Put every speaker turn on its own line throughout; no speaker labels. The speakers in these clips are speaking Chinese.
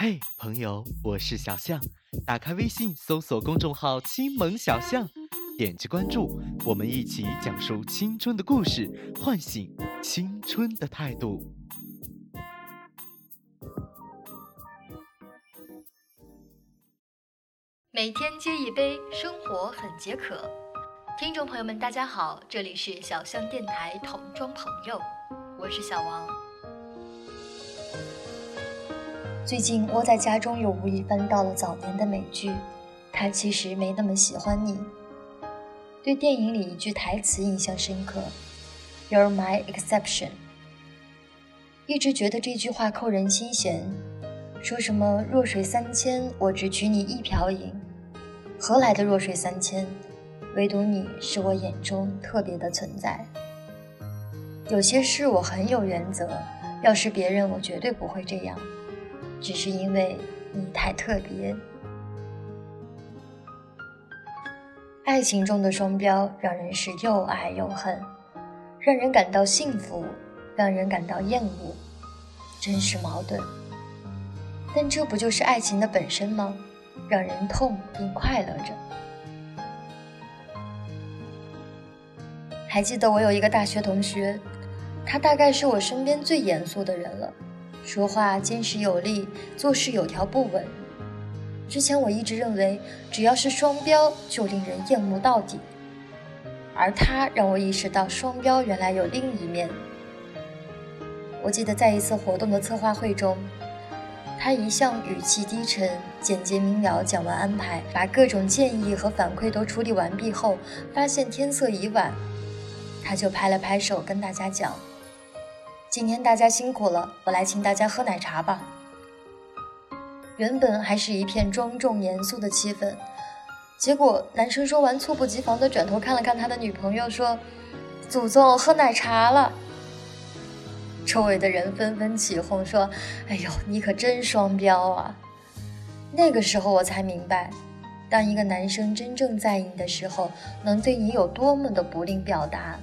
嘿，朋友，我是小象。打开微信，搜索公众号“青萌小象”，点击关注，我们一起讲述青春的故事，唤醒青春的态度。
每天接一杯，生活很解渴。听众朋友们，大家好，这里是小象电台桶装朋友，我是小王。最近窝在家中，又无意翻到了早年的美剧。他其实没那么喜欢你。对电影里一句台词印象深刻：“You're my exception。”一直觉得这句话扣人心弦。说什么“弱水三千，我只取你一瓢饮”，何来的弱水三千？唯独你是我眼中特别的存在。有些事我很有原则，要是别人，我绝对不会这样。只是因为你太特别。爱情中的双标让人是又爱又恨，让人感到幸福，让人感到厌恶，真是矛盾。但这不就是爱情的本身吗？让人痛并快乐着。还记得我有一个大学同学，他大概是我身边最严肃的人了。说话坚实有力，做事有条不紊。之前我一直认为，只要是双标就令人厌恶到底，而他让我意识到双标原来有另一面。我记得在一次活动的策划会中，他一向语气低沉、简洁明了，讲完安排，把各种建议和反馈都处理完毕后，发现天色已晚，他就拍了拍手跟大家讲。今天大家辛苦了，我来请大家喝奶茶吧。原本还是一片庄重严肃的气氛，结果男生说完，猝不及防地转头看了看他的女朋友，说：“祖宗喝奶茶了。”周围的人纷纷起哄说：“哎呦，你可真双标啊！”那个时候我才明白，当一个男生真正在意你的时候，能对你有多么的不吝表达。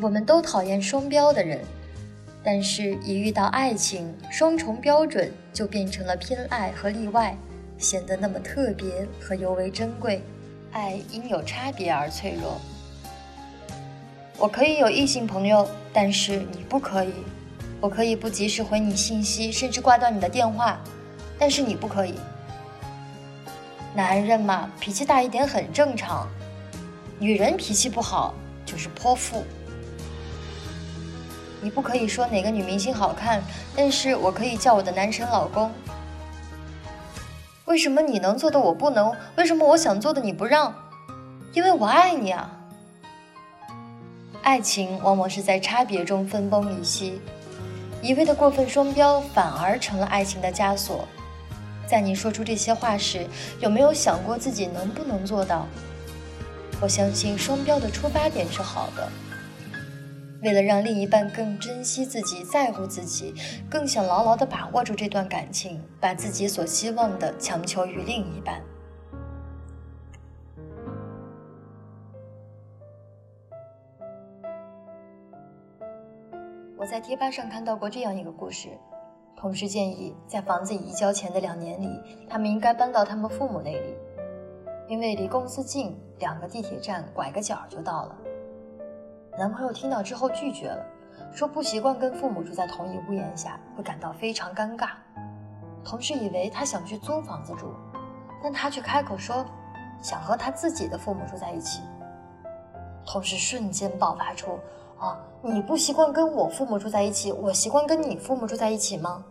我们都讨厌双标的人，但是，一遇到爱情，双重标准就变成了偏爱和例外，显得那么特别和尤为珍贵。爱因有差别而脆弱。我可以有异性朋友，但是你不可以。我可以不及时回你信息，甚至挂断你的电话，但是你不可以。男人嘛，脾气大一点很正常。女人脾气不好就是泼妇。你不可以说哪个女明星好看，但是我可以叫我的男神老公。为什么你能做的我不能？为什么我想做的你不让？因为我爱你啊！爱情往往是在差别中分崩离析，一味的过分双标反而成了爱情的枷锁。在你说出这些话时，有没有想过自己能不能做到？我相信双标的出发点是好的。为了让另一半更珍惜自己、在乎自己，更想牢牢地把握住这段感情，把自己所希望的强求于另一半。我在贴吧上看到过这样一个故事：同事建议，在房子已交前的两年里，他们应该搬到他们父母那里，因为离公司近，两个地铁站拐个角就到了。男朋友听到之后拒绝了，说不习惯跟父母住在同一屋檐下，会感到非常尴尬。同事以为他想去租房子住，但他却开口说想和他自己的父母住在一起。同事瞬间爆发出：“啊，你不习惯跟我父母住在一起，我习惯跟你父母住在一起吗？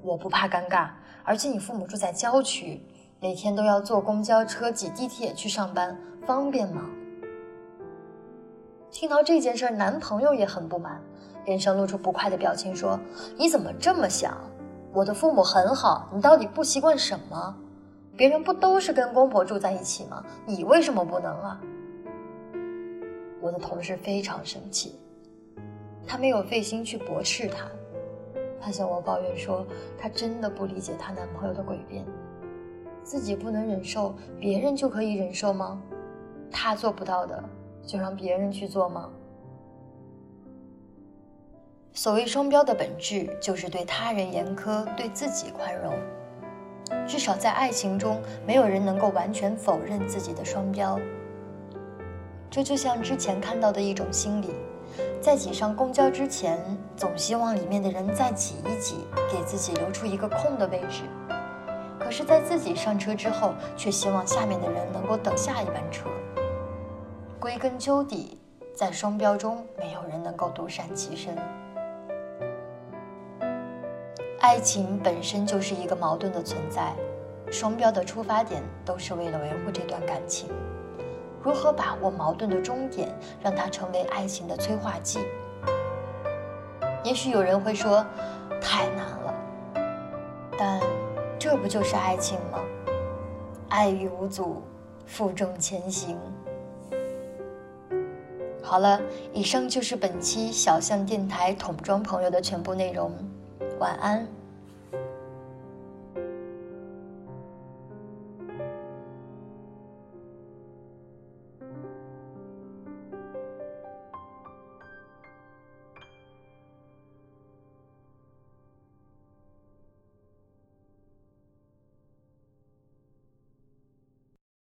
我不怕尴尬，而且你父母住在郊区，每天都要坐公交车、挤地铁去上班，方便吗？”听到这件事，男朋友也很不满，脸上露出不快的表情，说：“你怎么这么想？我的父母很好，你到底不习惯什么？别人不都是跟公婆住在一起吗？你为什么不能啊？”我的同事非常生气，她没有费心去驳斥他，她向我抱怨说：“她真的不理解她男朋友的诡辩，自己不能忍受，别人就可以忍受吗？她做不到的。”就让别人去做吗？所谓双标的本质，就是对他人严苛，对自己宽容。至少在爱情中，没有人能够完全否认自己的双标。这就像之前看到的一种心理，在挤上公交之前，总希望里面的人再挤一挤，给自己留出一个空的位置；可是，在自己上车之后，却希望下面的人能够等下一班车。归根究底，在双标中，没有人能够独善其身。爱情本身就是一个矛盾的存在，双标的出发点都是为了维护这段感情。如何把握矛盾的终点，让它成为爱情的催化剂？也许有人会说，太难了。但这不就是爱情吗？爱与无阻，负重前行。好了，以上就是本期小象电台桶装朋友的全部内容。晚安。